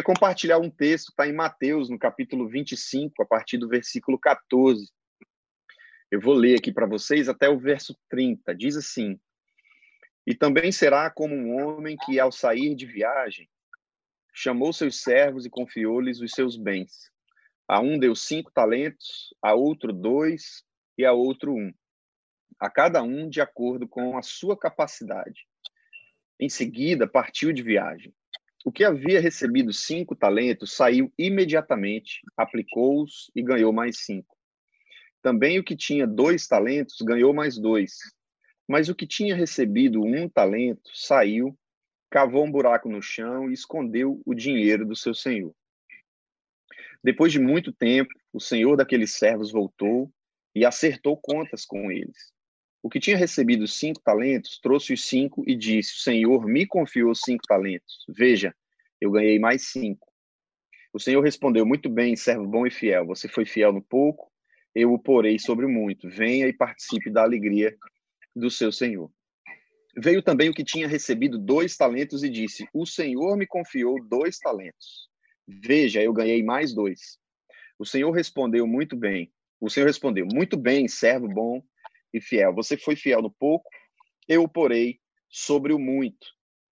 queria compartilhar um texto está em Mateus, no capítulo 25, a partir do versículo 14. Eu vou ler aqui para vocês até o verso 30. Diz assim: E também será como um homem que, ao sair de viagem, chamou seus servos e confiou-lhes os seus bens. A um deu cinco talentos, a outro dois e a outro um. A cada um de acordo com a sua capacidade. Em seguida, partiu de viagem. O que havia recebido cinco talentos saiu imediatamente, aplicou-os e ganhou mais cinco. Também o que tinha dois talentos ganhou mais dois. Mas o que tinha recebido um talento saiu, cavou um buraco no chão e escondeu o dinheiro do seu senhor. Depois de muito tempo, o senhor daqueles servos voltou e acertou contas com eles. O que tinha recebido cinco talentos trouxe os cinco e disse: O Senhor me confiou cinco talentos. Veja, eu ganhei mais cinco. O Senhor respondeu: Muito bem, servo bom e fiel. Você foi fiel no pouco, eu o porei sobre muito. Venha e participe da alegria do seu Senhor. Veio também o que tinha recebido dois talentos e disse: O Senhor me confiou dois talentos. Veja, eu ganhei mais dois. O Senhor respondeu: Muito bem. O Senhor respondeu: Muito bem, servo bom e fiel. Você foi fiel no pouco, eu o porei sobre o muito.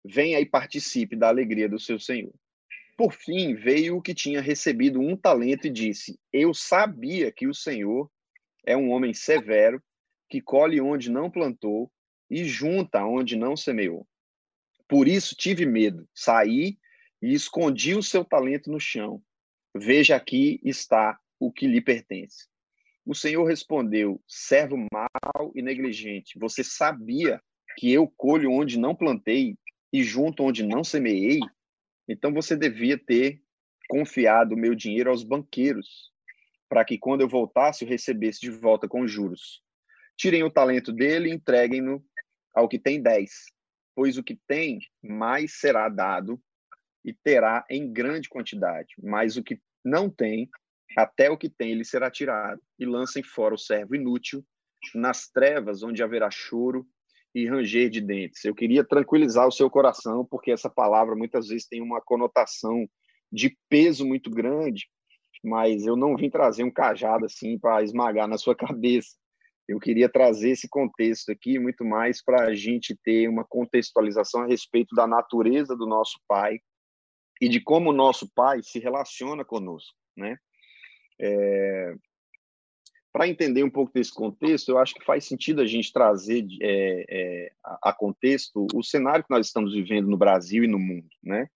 Venha e participe da alegria do seu Senhor. Por fim, veio o que tinha recebido um talento e disse: Eu sabia que o Senhor é um homem severo, que colhe onde não plantou e junta onde não semeou. Por isso tive medo, saí e escondi o seu talento no chão. Veja aqui está o que lhe pertence. O Senhor respondeu: servo mau e negligente, você sabia que eu colho onde não plantei e junto onde não semeei? Então você devia ter confiado o meu dinheiro aos banqueiros, para que quando eu voltasse eu recebesse de volta com juros. Tirem o talento dele e entreguem-no ao que tem dez, pois o que tem mais será dado e terá em grande quantidade, mas o que não tem até o que tem lhe será tirado, e lancem fora o servo inútil nas trevas onde haverá choro e ranger de dentes. Eu queria tranquilizar o seu coração, porque essa palavra muitas vezes tem uma conotação de peso muito grande, mas eu não vim trazer um cajado assim para esmagar na sua cabeça. Eu queria trazer esse contexto aqui muito mais para a gente ter uma contextualização a respeito da natureza do nosso Pai e de como o nosso Pai se relaciona conosco, né? É, para entender um pouco desse contexto, eu acho que faz sentido a gente trazer é, é, a, contexto o cenário que nós estamos vivendo no Brasil e no mundo, né?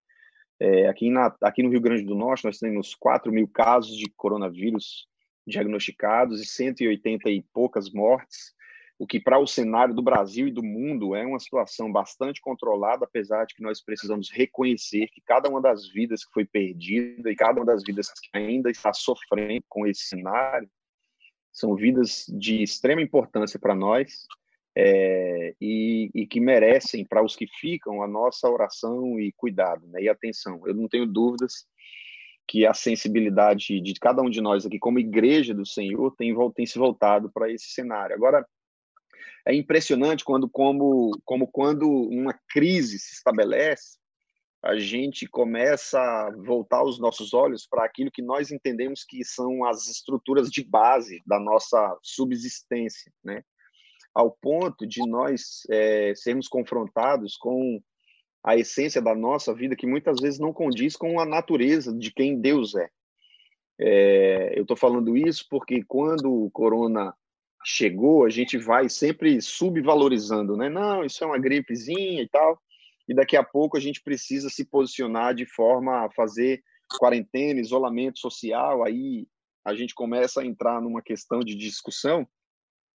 É, aqui, na, aqui no Rio Grande do Norte, nós temos 4 mil casos de coronavírus diagnosticados e 180 e poucas mortes o que para o cenário do Brasil e do mundo é uma situação bastante controlada, apesar de que nós precisamos reconhecer que cada uma das vidas que foi perdida e cada uma das vidas que ainda está sofrendo com esse cenário são vidas de extrema importância para nós é, e, e, que merecem, para os que ficam, a nossa oração e cuidado né, e atenção. Eu não tenho dúvidas que a sensibilidade de cada um de nós aqui, como igreja do Senhor, tem, tem se voltado para esse cenário. Agora, é impressionante quando, como, como quando uma crise se estabelece, a gente começa a voltar os nossos olhos para aquilo que nós entendemos que são as estruturas de base da nossa subsistência, né? Ao ponto de nós é, sermos confrontados com a essência da nossa vida que muitas vezes não condiz com a natureza de quem Deus é. é eu estou falando isso porque quando o corona chegou, a gente vai sempre subvalorizando, né? Não, isso é uma gripezinha e tal. E daqui a pouco a gente precisa se posicionar de forma a fazer quarentena, isolamento social. Aí a gente começa a entrar numa questão de discussão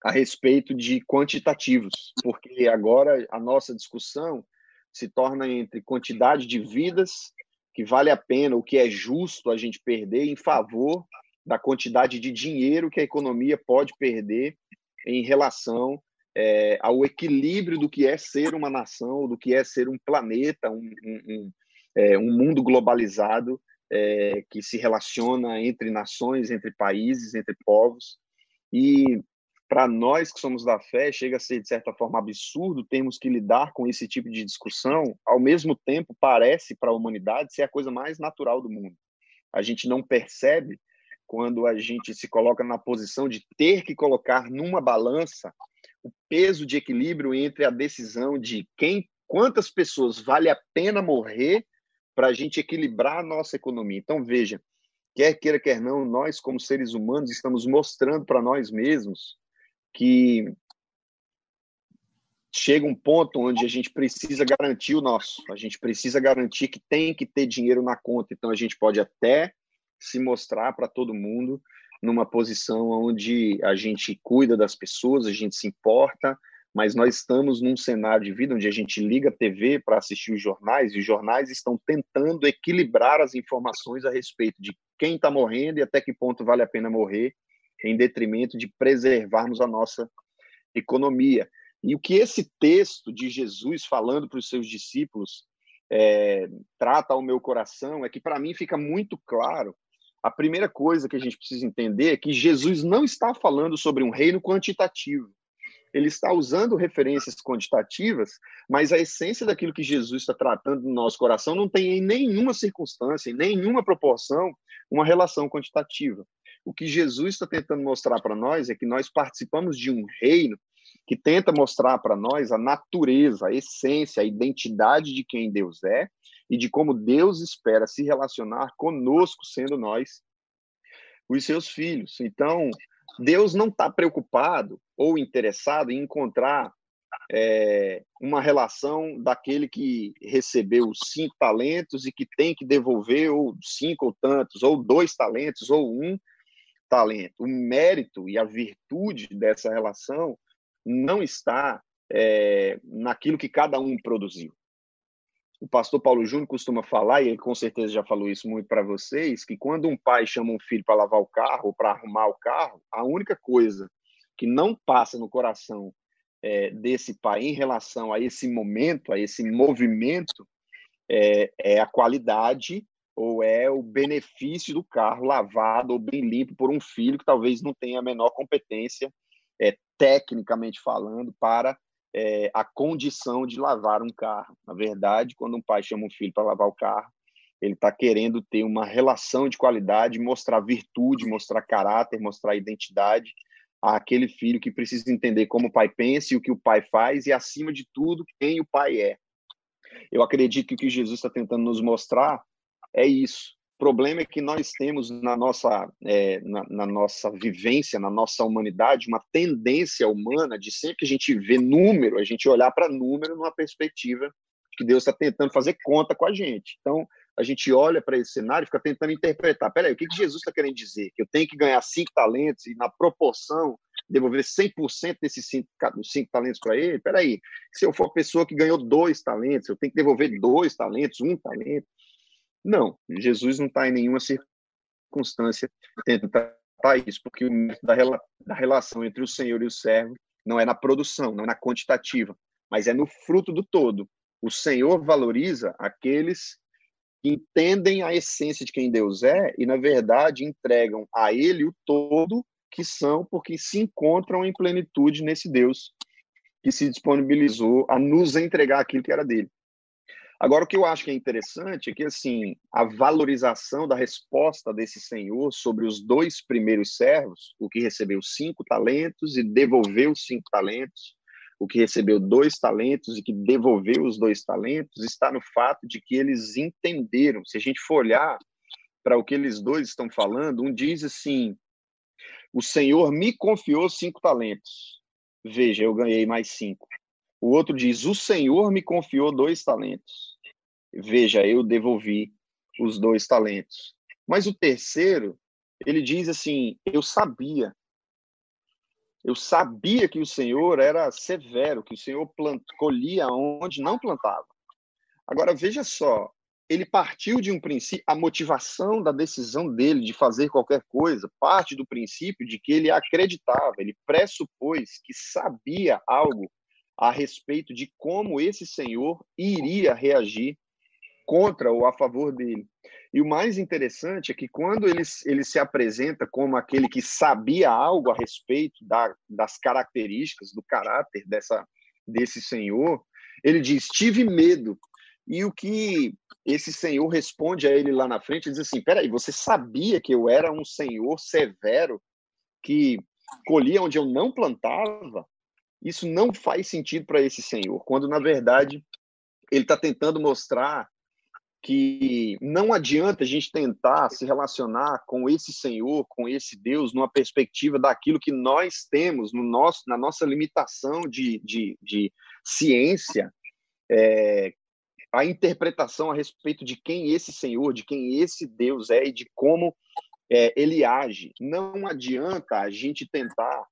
a respeito de quantitativos, porque agora a nossa discussão se torna entre quantidade de vidas que vale a pena, o que é justo a gente perder em favor da quantidade de dinheiro que a economia pode perder em relação é, ao equilíbrio do que é ser uma nação, do que é ser um planeta, um, um, um, é, um mundo globalizado é, que se relaciona entre nações, entre países, entre povos. E para nós que somos da fé, chega a ser, de certa forma, absurdo termos que lidar com esse tipo de discussão, ao mesmo tempo, parece para a humanidade ser a coisa mais natural do mundo. A gente não percebe quando a gente se coloca na posição de ter que colocar numa balança o peso de equilíbrio entre a decisão de quem, quantas pessoas vale a pena morrer para a gente equilibrar a nossa economia. Então, veja, quer queira, quer não, nós, como seres humanos, estamos mostrando para nós mesmos que chega um ponto onde a gente precisa garantir o nosso, a gente precisa garantir que tem que ter dinheiro na conta. Então, a gente pode até se mostrar para todo mundo numa posição onde a gente cuida das pessoas, a gente se importa, mas nós estamos num cenário de vida onde a gente liga a TV para assistir os jornais, e os jornais estão tentando equilibrar as informações a respeito de quem está morrendo e até que ponto vale a pena morrer, em detrimento de preservarmos a nossa economia. E o que esse texto de Jesus falando para os seus discípulos é, trata ao meu coração é que, para mim, fica muito claro. A primeira coisa que a gente precisa entender é que Jesus não está falando sobre um reino quantitativo. Ele está usando referências quantitativas, mas a essência daquilo que Jesus está tratando no nosso coração não tem em nenhuma circunstância, em nenhuma proporção, uma relação quantitativa. O que Jesus está tentando mostrar para nós é que nós participamos de um reino que tenta mostrar para nós a natureza, a essência, a identidade de quem Deus é e de como Deus espera se relacionar conosco, sendo nós os seus filhos. Então, Deus não está preocupado ou interessado em encontrar é, uma relação daquele que recebeu cinco talentos e que tem que devolver ou cinco ou tantos, ou dois talentos, ou um talento. O mérito e a virtude dessa relação não está é, naquilo que cada um produziu. O pastor Paulo Júnior costuma falar, e ele com certeza já falou isso muito para vocês, que quando um pai chama um filho para lavar o carro para arrumar o carro, a única coisa que não passa no coração é, desse pai em relação a esse momento, a esse movimento, é, é a qualidade ou é o benefício do carro lavado ou bem limpo por um filho que talvez não tenha a menor competência, é, tecnicamente falando, para é, a condição de lavar um carro. Na verdade, quando um pai chama um filho para lavar o carro, ele está querendo ter uma relação de qualidade, mostrar virtude, mostrar caráter, mostrar identidade àquele filho que precisa entender como o pai pensa e o que o pai faz e, acima de tudo, quem o pai é. Eu acredito que o que Jesus está tentando nos mostrar é isso. Problema é que nós temos na nossa, é, na, na, nossa vivência, na nossa humanidade, uma tendência humana de sempre que a gente vê número, a gente olhar para número numa perspectiva que Deus está tentando fazer conta com a gente. Então, a gente olha para esse cenário e fica tentando interpretar. Peraí, o que, que Jesus está querendo dizer? Que eu tenho que ganhar cinco talentos e, na proporção, devolver 100% desses cinco, cinco talentos para ele? Peraí, se eu for a pessoa que ganhou dois talentos, eu tenho que devolver dois talentos, um talento. Não, Jesus não está em nenhuma circunstância tentando tratar isso, porque o mérito da, da relação entre o Senhor e o servo não é na produção, não é na quantitativa, mas é no fruto do todo. O Senhor valoriza aqueles que entendem a essência de quem Deus é e, na verdade, entregam a Ele o todo que são, porque se encontram em plenitude nesse Deus que se disponibilizou a nos entregar aquilo que era dele. Agora, o que eu acho que é interessante é que, assim, a valorização da resposta desse senhor sobre os dois primeiros servos, o que recebeu cinco talentos e devolveu cinco talentos, o que recebeu dois talentos e que devolveu os dois talentos, está no fato de que eles entenderam. Se a gente for olhar para o que eles dois estão falando, um diz assim: O Senhor me confiou cinco talentos. Veja, eu ganhei mais cinco. O outro diz: O Senhor me confiou dois talentos. Veja, eu devolvi os dois talentos. Mas o terceiro, ele diz assim: Eu sabia. Eu sabia que o Senhor era severo, que o Senhor plant, colhia onde não plantava. Agora, veja só, ele partiu de um princípio, a motivação da decisão dele de fazer qualquer coisa parte do princípio de que ele acreditava, ele pressupôs que sabia algo a respeito de como esse Senhor iria reagir contra ou a favor dele. E o mais interessante é que quando ele, ele se apresenta como aquele que sabia algo a respeito da, das características, do caráter dessa, desse senhor, ele diz: Tive medo. E o que esse senhor responde a ele lá na frente, diz assim: Peraí, você sabia que eu era um senhor severo que colhia onde eu não plantava? Isso não faz sentido para esse senhor, quando na verdade ele está tentando mostrar que não adianta a gente tentar se relacionar com esse Senhor, com esse Deus, numa perspectiva daquilo que nós temos no nosso, na nossa limitação de, de, de ciência, é, a interpretação a respeito de quem esse Senhor, de quem esse Deus é e de como é, ele age. Não adianta a gente tentar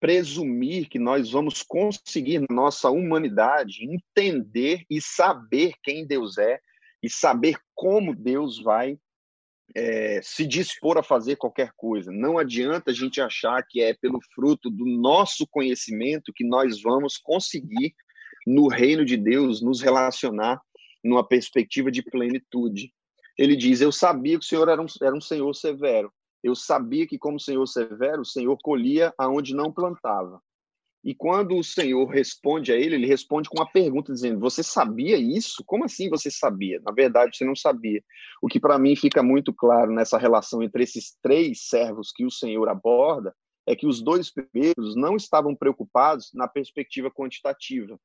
presumir que nós vamos conseguir, na nossa humanidade, entender e saber quem Deus é e saber como Deus vai é, se dispor a fazer qualquer coisa. Não adianta a gente achar que é pelo fruto do nosso conhecimento que nós vamos conseguir, no reino de Deus, nos relacionar numa perspectiva de plenitude. Ele diz: Eu sabia que o Senhor era um, era um Senhor severo. Eu sabia que, como Senhor severo, o Senhor colhia aonde não plantava. E quando o Senhor responde a ele, ele responde com uma pergunta dizendo: Você sabia isso? Como assim você sabia? Na verdade, você não sabia. O que para mim fica muito claro nessa relação entre esses três servos que o Senhor aborda é que os dois primeiros não estavam preocupados na perspectiva quantitativa,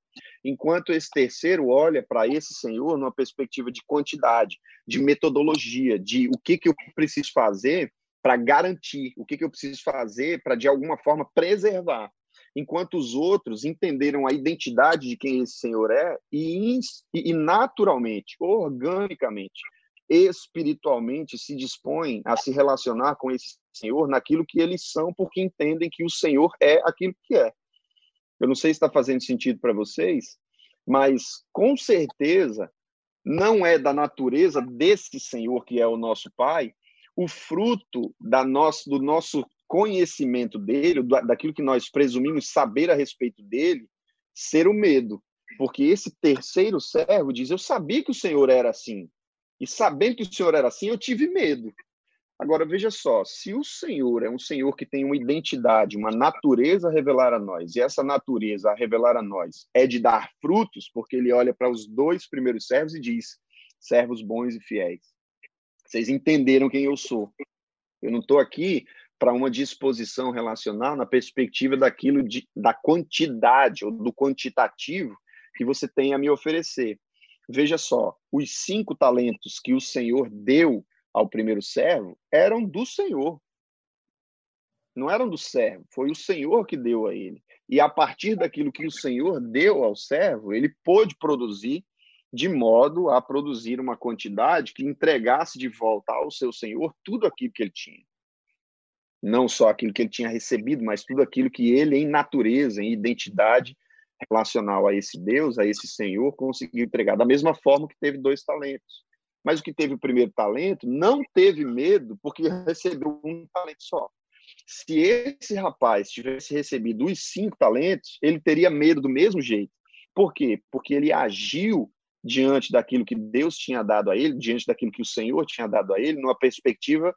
enquanto esse terceiro olha para esse Senhor numa perspectiva de quantidade, de metodologia, de o que, que eu preciso fazer para garantir, o que, que eu preciso fazer para, de alguma forma, preservar enquanto os outros entenderam a identidade de quem esse Senhor é e, e naturalmente, organicamente, espiritualmente se dispõem a se relacionar com esse Senhor naquilo que eles são, porque entendem que o Senhor é aquilo que é. Eu não sei se está fazendo sentido para vocês, mas com certeza não é da natureza desse Senhor que é o nosso Pai o fruto da nosso, do nosso conhecimento dele, daquilo que nós presumimos saber a respeito dele, ser o medo. Porque esse terceiro servo diz: Eu sabia que o Senhor era assim. E sabendo que o Senhor era assim, eu tive medo. Agora, veja só: se o Senhor é um Senhor que tem uma identidade, uma natureza a revelar a nós, e essa natureza a revelar a nós é de dar frutos, porque ele olha para os dois primeiros servos e diz: servos bons e fiéis. Vocês entenderam quem eu sou. Eu não estou aqui para uma disposição relacional na perspectiva daquilo de, da quantidade ou do quantitativo que você tem a me oferecer. Veja só, os cinco talentos que o Senhor deu ao primeiro servo eram do Senhor. Não eram do servo, foi o Senhor que deu a ele. E a partir daquilo que o Senhor deu ao servo, ele pôde produzir de modo a produzir uma quantidade que entregasse de volta ao seu Senhor tudo aquilo que ele tinha não só aquilo que ele tinha recebido, mas tudo aquilo que ele, em natureza, em identidade relacional a esse Deus, a esse Senhor, conseguiu entregar. Da mesma forma que teve dois talentos. Mas o que teve o primeiro talento não teve medo, porque recebeu um talento só. Se esse rapaz tivesse recebido os cinco talentos, ele teria medo do mesmo jeito. Por quê? Porque ele agiu diante daquilo que Deus tinha dado a ele, diante daquilo que o Senhor tinha dado a ele, numa perspectiva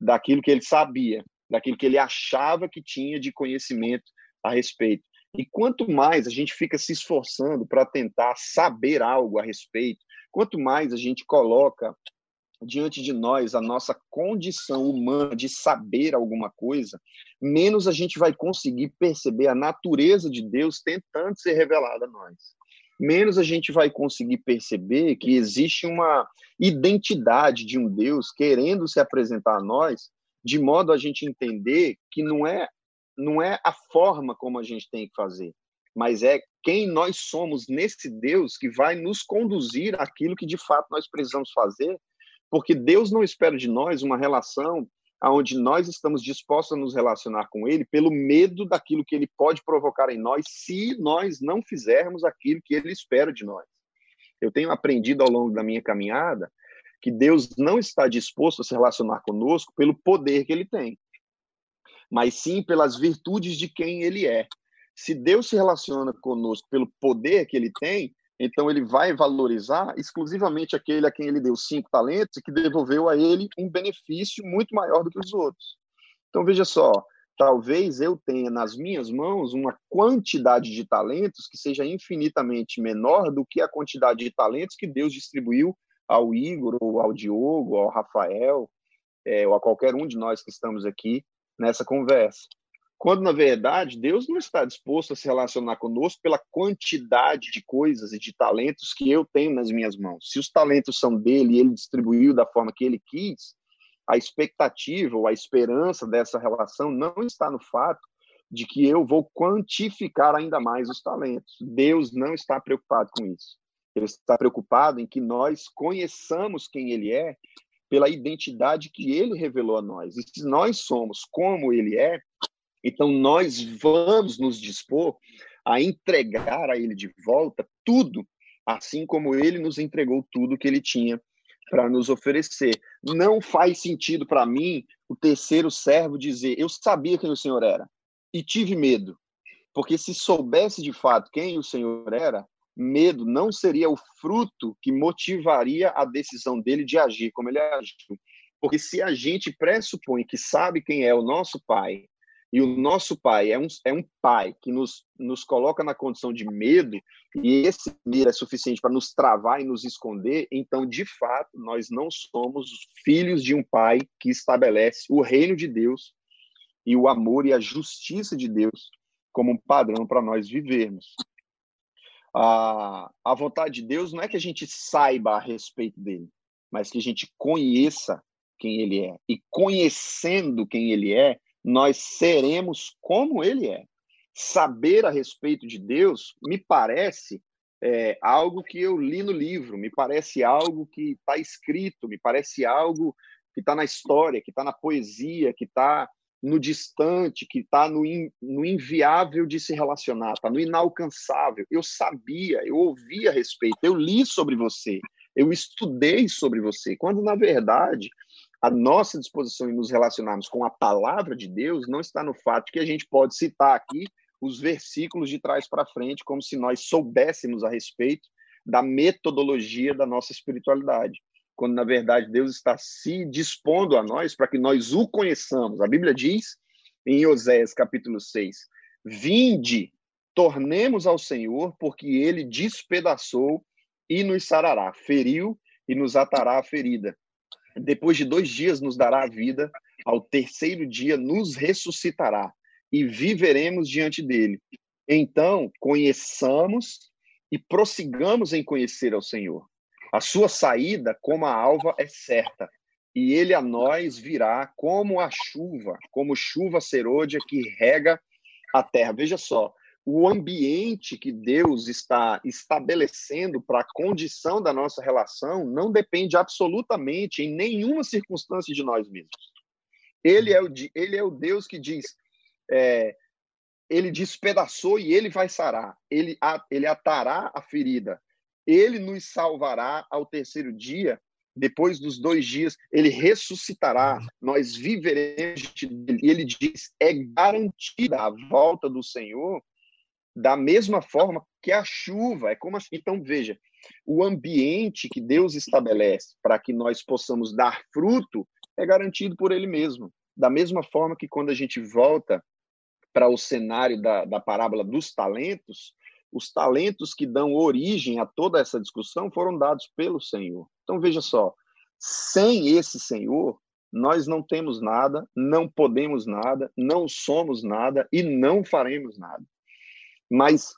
daquilo que ele sabia daquilo que ele achava que tinha de conhecimento a respeito. E quanto mais a gente fica se esforçando para tentar saber algo a respeito, quanto mais a gente coloca diante de nós a nossa condição humana de saber alguma coisa, menos a gente vai conseguir perceber a natureza de Deus tentando ser revelada a nós. Menos a gente vai conseguir perceber que existe uma identidade de um Deus querendo se apresentar a nós de modo a gente entender que não é não é a forma como a gente tem que fazer, mas é quem nós somos nesse Deus que vai nos conduzir àquilo que de fato nós precisamos fazer, porque Deus não espera de nós uma relação aonde nós estamos dispostos a nos relacionar com ele pelo medo daquilo que ele pode provocar em nós se nós não fizermos aquilo que ele espera de nós. Eu tenho aprendido ao longo da minha caminhada que Deus não está disposto a se relacionar conosco pelo poder que ele tem, mas sim pelas virtudes de quem ele é. Se Deus se relaciona conosco pelo poder que ele tem, então ele vai valorizar exclusivamente aquele a quem ele deu cinco talentos e que devolveu a ele um benefício muito maior do que os outros. Então veja só, talvez eu tenha nas minhas mãos uma quantidade de talentos que seja infinitamente menor do que a quantidade de talentos que Deus distribuiu ao Igor, ou ao Diogo, ao Rafael, é, ou a qualquer um de nós que estamos aqui nessa conversa. Quando, na verdade, Deus não está disposto a se relacionar conosco pela quantidade de coisas e de talentos que eu tenho nas minhas mãos. Se os talentos são dele e ele distribuiu da forma que ele quis, a expectativa ou a esperança dessa relação não está no fato de que eu vou quantificar ainda mais os talentos. Deus não está preocupado com isso. Ele está preocupado em que nós conheçamos quem ele é pela identidade que ele revelou a nós. E se nós somos como ele é, então, nós vamos nos dispor a entregar a Ele de volta tudo, assim como Ele nos entregou tudo que Ele tinha para nos oferecer. Não faz sentido para mim o terceiro servo dizer: Eu sabia quem o Senhor era e tive medo. Porque se soubesse de fato quem o Senhor era, medo não seria o fruto que motivaria a decisão dele de agir como ele agiu. Porque se a gente pressupõe que sabe quem é o nosso pai e o nosso pai é um, é um pai que nos, nos coloca na condição de medo, e esse medo é suficiente para nos travar e nos esconder, então, de fato, nós não somos filhos de um pai que estabelece o reino de Deus e o amor e a justiça de Deus como um padrão para nós vivermos. A, a vontade de Deus não é que a gente saiba a respeito dele, mas que a gente conheça quem ele é. E conhecendo quem ele é, nós seremos como ele é. Saber a respeito de Deus me parece é, algo que eu li no livro, me parece algo que está escrito, me parece algo que está na história, que está na poesia, que está no distante, que está no, in, no inviável de se relacionar, está no inalcançável. Eu sabia, eu ouvi a respeito, eu li sobre você, eu estudei sobre você, quando na verdade a nossa disposição em nos relacionarmos com a palavra de Deus não está no fato que a gente pode citar aqui os versículos de trás para frente, como se nós soubéssemos a respeito da metodologia da nossa espiritualidade, quando na verdade Deus está se dispondo a nós para que nós o conheçamos. A Bíblia diz em Oséias capítulo 6: Vinde, tornemos ao Senhor, porque ele despedaçou e nos sarará, feriu e nos atará a ferida depois de dois dias nos dará a vida, ao terceiro dia nos ressuscitará e viveremos diante dele. Então, conheçamos e prossigamos em conhecer ao Senhor. A sua saída, como a alva, é certa, e ele a nós virá como a chuva, como chuva serôdia que rega a terra. Veja só, o ambiente que Deus está estabelecendo para a condição da nossa relação não depende absolutamente em nenhuma circunstância de nós mesmos. Ele é o, ele é o Deus que diz, é, ele despedaçou e ele vai sarar, ele, ele atará a ferida, ele nos salvará ao terceiro dia, depois dos dois dias, ele ressuscitará, nós viveremos. E ele diz: é garantida a volta do Senhor da mesma forma que a chuva. É como assim. Então, veja, o ambiente que Deus estabelece para que nós possamos dar fruto é garantido por Ele mesmo. Da mesma forma que quando a gente volta para o cenário da, da parábola dos talentos, os talentos que dão origem a toda essa discussão foram dados pelo Senhor. Então, veja só, sem esse Senhor, nós não temos nada, não podemos nada, não somos nada e não faremos nada. Mas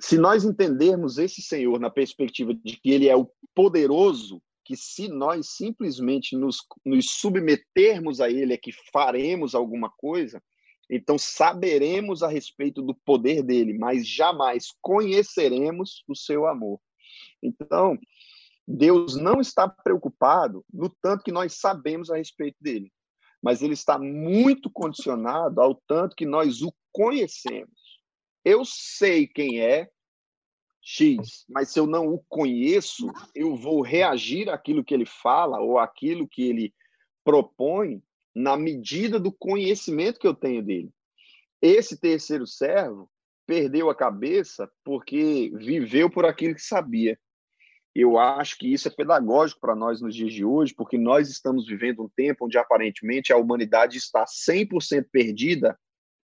se nós entendermos esse Senhor na perspectiva de que ele é o poderoso, que se nós simplesmente nos, nos submetermos a ele é que faremos alguma coisa, então saberemos a respeito do poder dele, mas jamais conheceremos o seu amor. Então, Deus não está preocupado no tanto que nós sabemos a respeito dele, mas ele está muito condicionado ao tanto que nós o conhecemos eu sei quem é X, mas se eu não o conheço, eu vou reagir àquilo que ele fala ou àquilo que ele propõe na medida do conhecimento que eu tenho dele. Esse terceiro servo, perdeu a cabeça porque viveu por aquilo que sabia. Eu acho que isso é pedagógico para nós nos dias de hoje, porque nós estamos vivendo um tempo onde aparentemente a humanidade está 100% perdida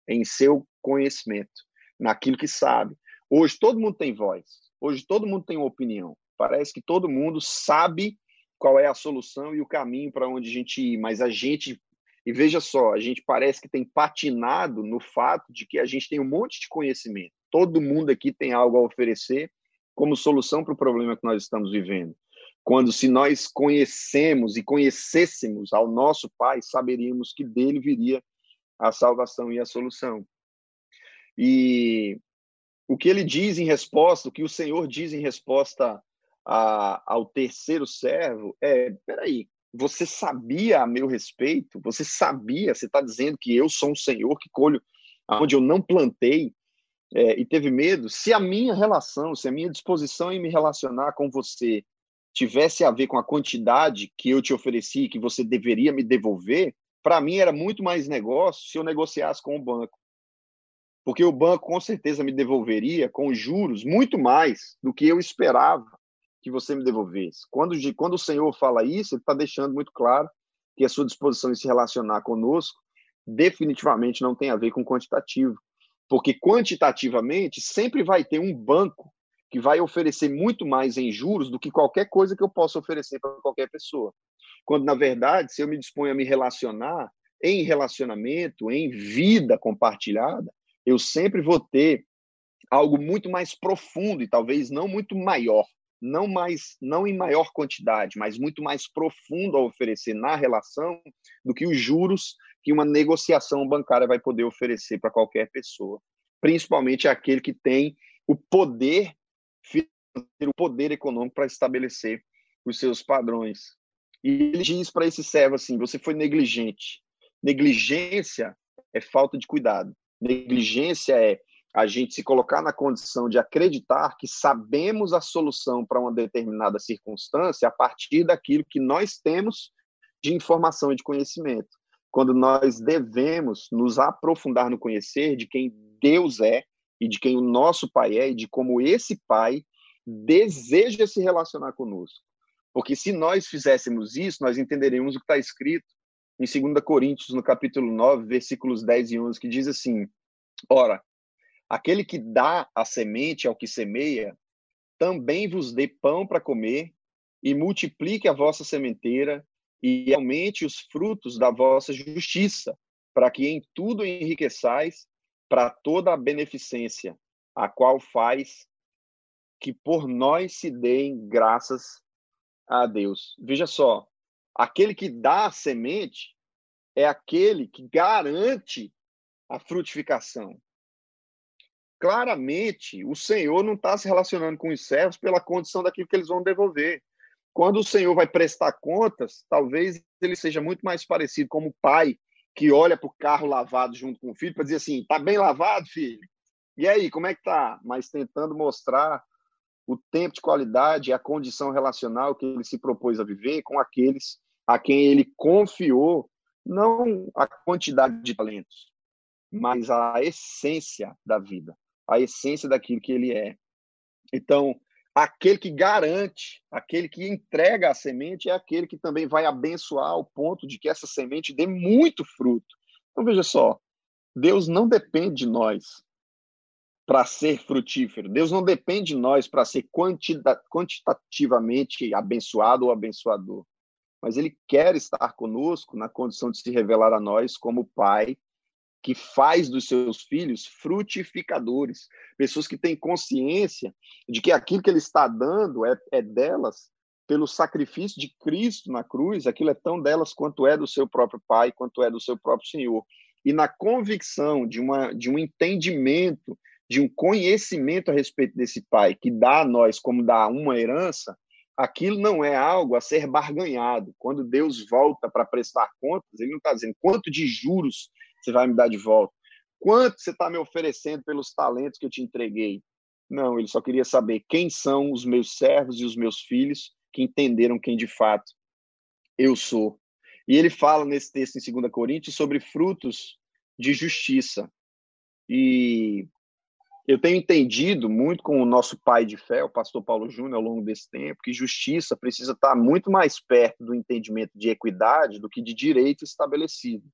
em seu conhecimento, naquilo que sabe. Hoje todo mundo tem voz, hoje todo mundo tem opinião. Parece que todo mundo sabe qual é a solução e o caminho para onde a gente ir, mas a gente e veja só, a gente parece que tem patinado no fato de que a gente tem um monte de conhecimento. Todo mundo aqui tem algo a oferecer como solução para o problema que nós estamos vivendo. Quando, se nós conhecemos e conhecêssemos ao nosso Pai, saberíamos que dele viria a salvação e a solução. E o que ele diz em resposta, o que o Senhor diz em resposta a, ao terceiro servo é: peraí, você sabia a meu respeito? Você sabia? Você está dizendo que eu sou um senhor que colho onde eu não plantei é, e teve medo? Se a minha relação, se a minha disposição em me relacionar com você tivesse a ver com a quantidade que eu te ofereci, que você deveria me devolver, para mim era muito mais negócio se eu negociasse com o banco. Porque o banco com certeza me devolveria com juros muito mais do que eu esperava que você me devolvesse. Quando, quando o Senhor fala isso, ele está deixando muito claro que a sua disposição em se relacionar conosco definitivamente não tem a ver com quantitativo. Porque quantitativamente sempre vai ter um banco que vai oferecer muito mais em juros do que qualquer coisa que eu possa oferecer para qualquer pessoa. Quando, na verdade, se eu me disponho a me relacionar em relacionamento, em vida compartilhada, eu sempre vou ter algo muito mais profundo e talvez não muito maior não mais, não em maior quantidade, mas muito mais profundo a oferecer na relação do que os juros que uma negociação bancária vai poder oferecer para qualquer pessoa, principalmente aquele que tem o poder o poder econômico para estabelecer os seus padrões. E ele diz para esse servo assim: você foi negligente. Negligência é falta de cuidado. Negligência é a gente se colocar na condição de acreditar que sabemos a solução para uma determinada circunstância a partir daquilo que nós temos de informação e de conhecimento. Quando nós devemos nos aprofundar no conhecer de quem Deus é e de quem o nosso Pai é e de como esse Pai deseja se relacionar conosco. Porque se nós fizéssemos isso, nós entenderíamos o que está escrito em 2 Coríntios, no capítulo 9, versículos 10 e 11, que diz assim: Ora, Aquele que dá a semente ao que semeia, também vos dê pão para comer, e multiplique a vossa sementeira, e aumente os frutos da vossa justiça, para que em tudo enriqueçais para toda a beneficência, a qual faz que por nós se deem graças a Deus. Veja só, aquele que dá a semente é aquele que garante a frutificação claramente o Senhor não está se relacionando com os servos pela condição daquilo que eles vão devolver. Quando o Senhor vai prestar contas, talvez ele seja muito mais parecido como o pai que olha para o carro lavado junto com o filho para dizer assim: tá bem lavado, filho? E aí, como é que tá? Mas tentando mostrar o tempo de qualidade a condição relacional que ele se propôs a viver com aqueles a quem ele confiou não a quantidade de talentos, mas a essência da vida a essência daquilo que ele é. Então, aquele que garante, aquele que entrega a semente é aquele que também vai abençoar ao ponto de que essa semente dê muito fruto. Então, veja só, Deus não depende de nós para ser frutífero. Deus não depende de nós para ser quantitativamente abençoado ou abençoador. Mas Ele quer estar conosco na condição de se revelar a nós como Pai que faz dos seus filhos frutificadores, pessoas que têm consciência de que aquilo que ele está dando é, é delas pelo sacrifício de Cristo na cruz, aquilo é tão delas quanto é do seu próprio Pai, quanto é do seu próprio Senhor. E na convicção de, uma, de um entendimento, de um conhecimento a respeito desse Pai, que dá a nós como dá uma herança, aquilo não é algo a ser barganhado. Quando Deus volta para prestar contas, ele não está dizendo quanto de juros você vai me dar de volta? Quanto você está me oferecendo pelos talentos que eu te entreguei? Não, ele só queria saber quem são os meus servos e os meus filhos que entenderam quem de fato eu sou. E ele fala nesse texto em 2 Coríntios sobre frutos de justiça. E eu tenho entendido muito com o nosso pai de fé, o pastor Paulo Júnior, ao longo desse tempo, que justiça precisa estar muito mais perto do entendimento de equidade do que de direito estabelecido.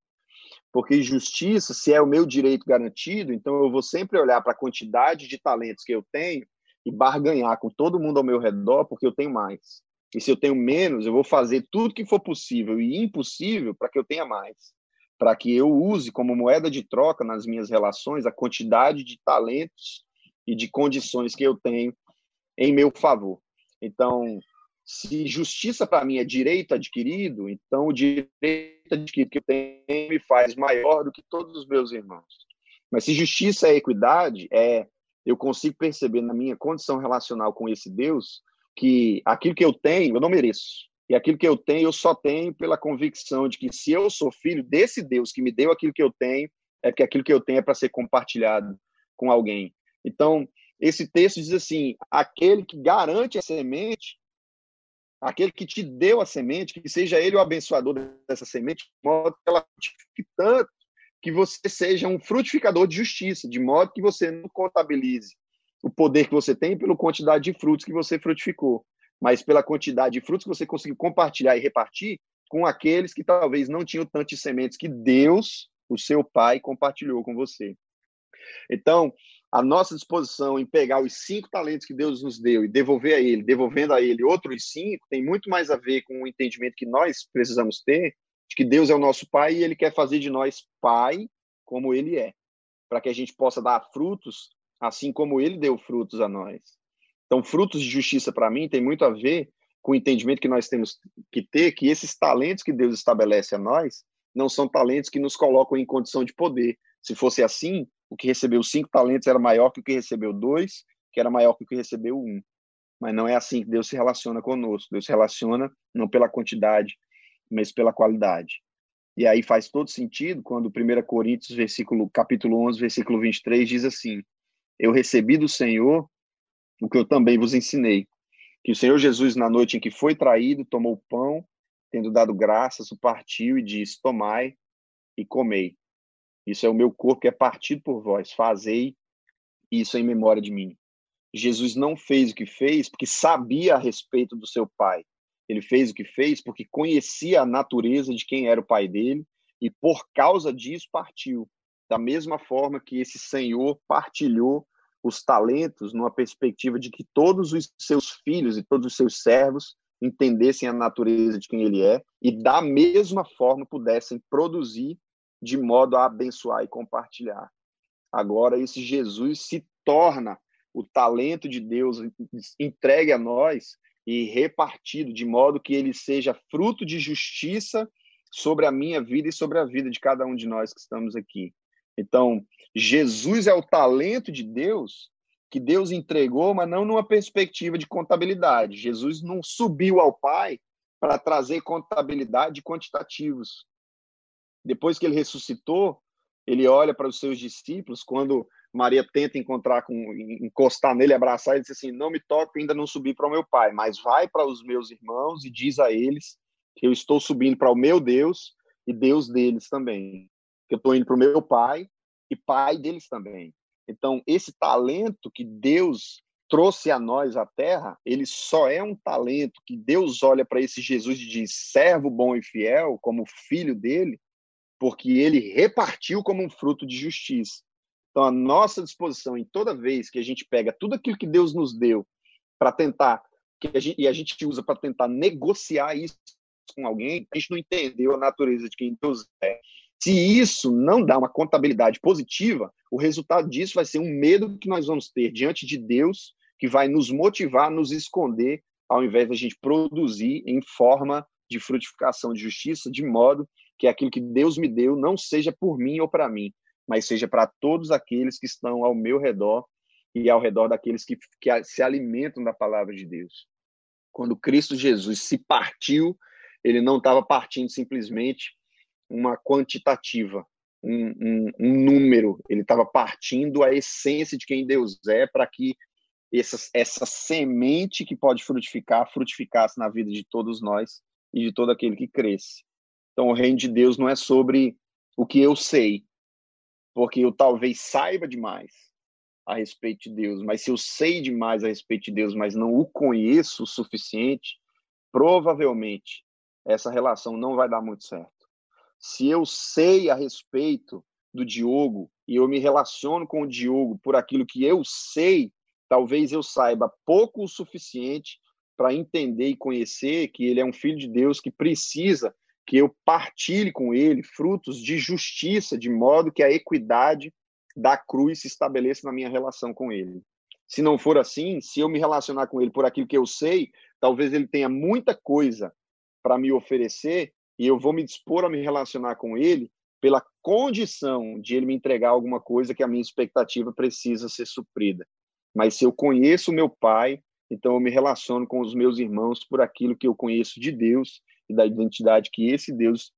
Porque justiça, se é o meu direito garantido, então eu vou sempre olhar para a quantidade de talentos que eu tenho e barganhar com todo mundo ao meu redor, porque eu tenho mais. E se eu tenho menos, eu vou fazer tudo que for possível e impossível para que eu tenha mais. Para que eu use como moeda de troca nas minhas relações a quantidade de talentos e de condições que eu tenho em meu favor. Então, se justiça para mim é direito adquirido, então o direito adquirido que eu tenho me faz maior do que todos os meus irmãos. Mas se justiça é equidade, é eu consigo perceber na minha condição relacional com esse Deus que aquilo que eu tenho, eu não mereço. E aquilo que eu tenho, eu só tenho pela convicção de que se eu sou filho desse Deus que me deu aquilo que eu tenho, é que aquilo que eu tenho é para ser compartilhado com alguém. Então, esse texto diz assim: aquele que garante a semente, aquele que te deu a semente, que seja ele o abençoador dessa semente, de modo que ela frutifique tanto que você seja um frutificador de justiça, de modo que você não contabilize o poder que você tem pela quantidade de frutos que você frutificou, mas pela quantidade de frutos que você conseguiu compartilhar e repartir com aqueles que talvez não tinham tantas sementes que Deus, o seu Pai, compartilhou com você. Então, a nossa disposição em pegar os cinco talentos que Deus nos deu e devolver a Ele, devolvendo a Ele outros cinco, tem muito mais a ver com o entendimento que nós precisamos ter de que Deus é o nosso Pai e Ele quer fazer de nós Pai como Ele é, para que a gente possa dar frutos assim como Ele deu frutos a nós. Então, frutos de justiça para mim tem muito a ver com o entendimento que nós temos que ter que esses talentos que Deus estabelece a nós não são talentos que nos colocam em condição de poder. Se fosse assim, o que recebeu cinco talentos era maior que o que recebeu dois, que era maior que o que recebeu um. Mas não é assim que Deus se relaciona conosco. Deus se relaciona não pela quantidade, mas pela qualidade. E aí faz todo sentido quando 1 Coríntios, versículo, capítulo 11, versículo 23, diz assim, Eu recebi do Senhor o que eu também vos ensinei, que o Senhor Jesus, na noite em que foi traído, tomou o pão, tendo dado graças, o partiu e disse, tomai e comei. Isso é o meu corpo que é partido por vós, fazei isso em memória de mim. Jesus não fez o que fez porque sabia a respeito do seu pai, ele fez o que fez porque conhecia a natureza de quem era o pai dele e por causa disso partiu. Da mesma forma que esse Senhor partilhou os talentos numa perspectiva de que todos os seus filhos e todos os seus servos entendessem a natureza de quem ele é e da mesma forma pudessem produzir de modo a abençoar e compartilhar. Agora esse Jesus se torna o talento de Deus entregue a nós e repartido de modo que ele seja fruto de justiça sobre a minha vida e sobre a vida de cada um de nós que estamos aqui. Então, Jesus é o talento de Deus que Deus entregou, mas não numa perspectiva de contabilidade. Jesus não subiu ao Pai para trazer contabilidade de quantitativos. Depois que ele ressuscitou, ele olha para os seus discípulos quando Maria tenta encontrar com encostar nele, abraçar, ele diz assim: "Não me toque, ainda não subi para o meu pai, mas vai para os meus irmãos e diz a eles que eu estou subindo para o meu Deus e Deus deles também. Que eu estou indo para o meu pai e pai deles também. Então, esse talento que Deus trouxe a nós à terra, ele só é um talento que Deus olha para esse Jesus e diz: servo bom e fiel, como filho dele, porque ele repartiu como um fruto de justiça. Então, a nossa disposição em toda vez que a gente pega tudo aquilo que Deus nos deu para tentar, a gente, e a gente usa para tentar negociar isso com alguém, a gente não entendeu a natureza de quem Deus é. Se isso não dá uma contabilidade positiva, o resultado disso vai ser um medo que nós vamos ter diante de Deus, que vai nos motivar a nos esconder, ao invés da gente produzir em forma de frutificação de justiça, de modo que aquilo que Deus me deu não seja por mim ou para mim, mas seja para todos aqueles que estão ao meu redor e ao redor daqueles que, que se alimentam da palavra de Deus. Quando Cristo Jesus se partiu, ele não estava partindo simplesmente uma quantitativa, um, um, um número, ele estava partindo a essência de quem Deus é para que essa, essa semente que pode frutificar, frutificasse na vida de todos nós e de todo aquele que cresce. Então, o reino de Deus não é sobre o que eu sei, porque eu talvez saiba demais, a respeito de Deus, mas se eu sei demais a respeito de Deus, mas não o conheço o suficiente, provavelmente essa relação não vai dar muito certo. Se eu sei a respeito do Diogo e eu me relaciono com o Diogo por aquilo que eu sei, talvez eu saiba pouco o suficiente para entender e conhecer que ele é um filho de Deus que precisa que eu partilhe com ele frutos de justiça, de modo que a equidade da cruz se estabeleça na minha relação com ele. Se não for assim, se eu me relacionar com ele por aquilo que eu sei, talvez ele tenha muita coisa para me oferecer e eu vou me dispor a me relacionar com ele pela condição de ele me entregar alguma coisa que a minha expectativa precisa ser suprida. Mas se eu conheço o meu pai, então eu me relaciono com os meus irmãos por aquilo que eu conheço de Deus e da identidade que esse Deus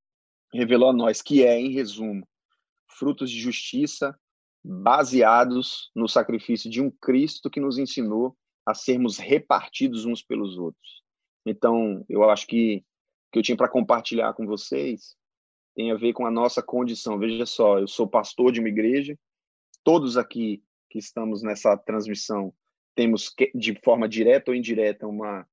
revelou a nós, que é, em resumo, frutos de justiça baseados no sacrifício de um Cristo que nos ensinou a sermos repartidos uns pelos outros. Então, eu acho que o que eu tinha para compartilhar com vocês tem a ver com a nossa condição. Veja só, eu sou pastor de uma igreja, todos aqui que estamos nessa transmissão temos, de forma direta ou indireta, uma,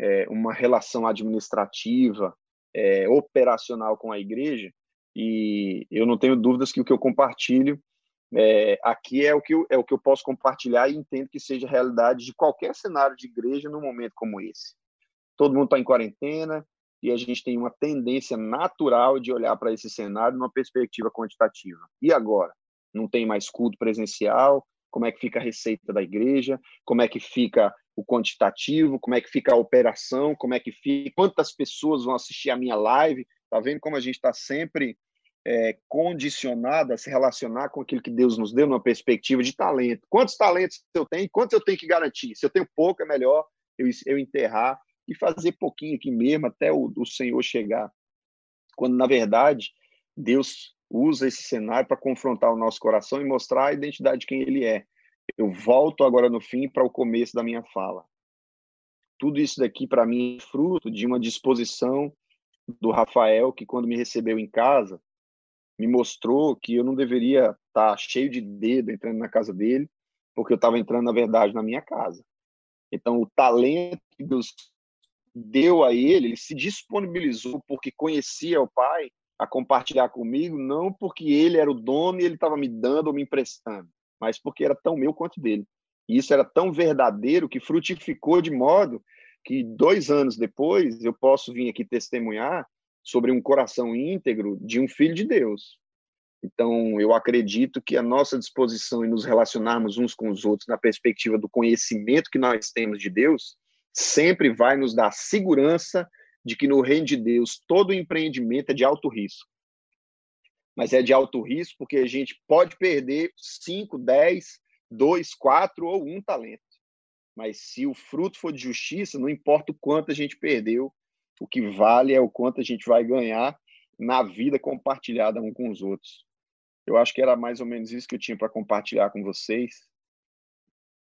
é, uma relação administrativa, é, operacional com a igreja, e eu não tenho dúvidas que o que eu compartilho é, aqui é o, que eu, é o que eu posso compartilhar e entendo que seja a realidade de qualquer cenário de igreja num momento como esse. Todo mundo está em quarentena e a gente tem uma tendência natural de olhar para esse cenário numa perspectiva quantitativa. E agora? Não tem mais culto presencial? Como é que fica a receita da igreja? Como é que fica o quantitativo? Como é que fica a operação? Como é que fica? Quantas pessoas vão assistir a minha live? Tá vendo como a gente está sempre é, condicionada a se relacionar com aquilo que Deus nos deu numa perspectiva de talento. Quantos talentos eu tenho? Quantos eu tenho que garantir? Se eu tenho pouco, é melhor eu, eu enterrar e fazer pouquinho aqui mesmo até o, o Senhor chegar. Quando, na verdade, Deus usa esse cenário para confrontar o nosso coração e mostrar a identidade de quem Ele é. Eu volto agora no fim para o começo da minha fala. Tudo isso daqui, para mim, é fruto de uma disposição do Rafael, que quando me recebeu em casa, me mostrou que eu não deveria estar tá cheio de dedo entrando na casa dele, porque eu estava entrando, na verdade, na minha casa. Então, o talento que Deus deu a ele, ele se disponibilizou porque conhecia o Pai a compartilhar comigo, não porque ele era o dono e ele estava me dando ou me emprestando, mas porque era tão meu quanto dele. E isso era tão verdadeiro que frutificou de modo que dois anos depois eu posso vir aqui testemunhar sobre um coração íntegro de um filho de Deus. Então, eu acredito que a nossa disposição em nos relacionarmos uns com os outros na perspectiva do conhecimento que nós temos de Deus, sempre vai nos dar segurança de que no reino de Deus todo empreendimento é de alto risco. Mas é de alto risco porque a gente pode perder 5, 10, 2, 4 ou um talento. Mas se o fruto for de justiça, não importa o quanto a gente perdeu, o que vale é o quanto a gente vai ganhar na vida compartilhada um com os outros. Eu acho que era mais ou menos isso que eu tinha para compartilhar com vocês.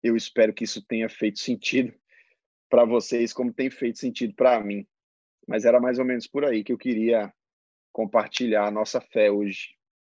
Eu espero que isso tenha feito sentido para vocês, como tem feito sentido para mim. Mas era mais ou menos por aí que eu queria compartilhar a nossa fé hoje.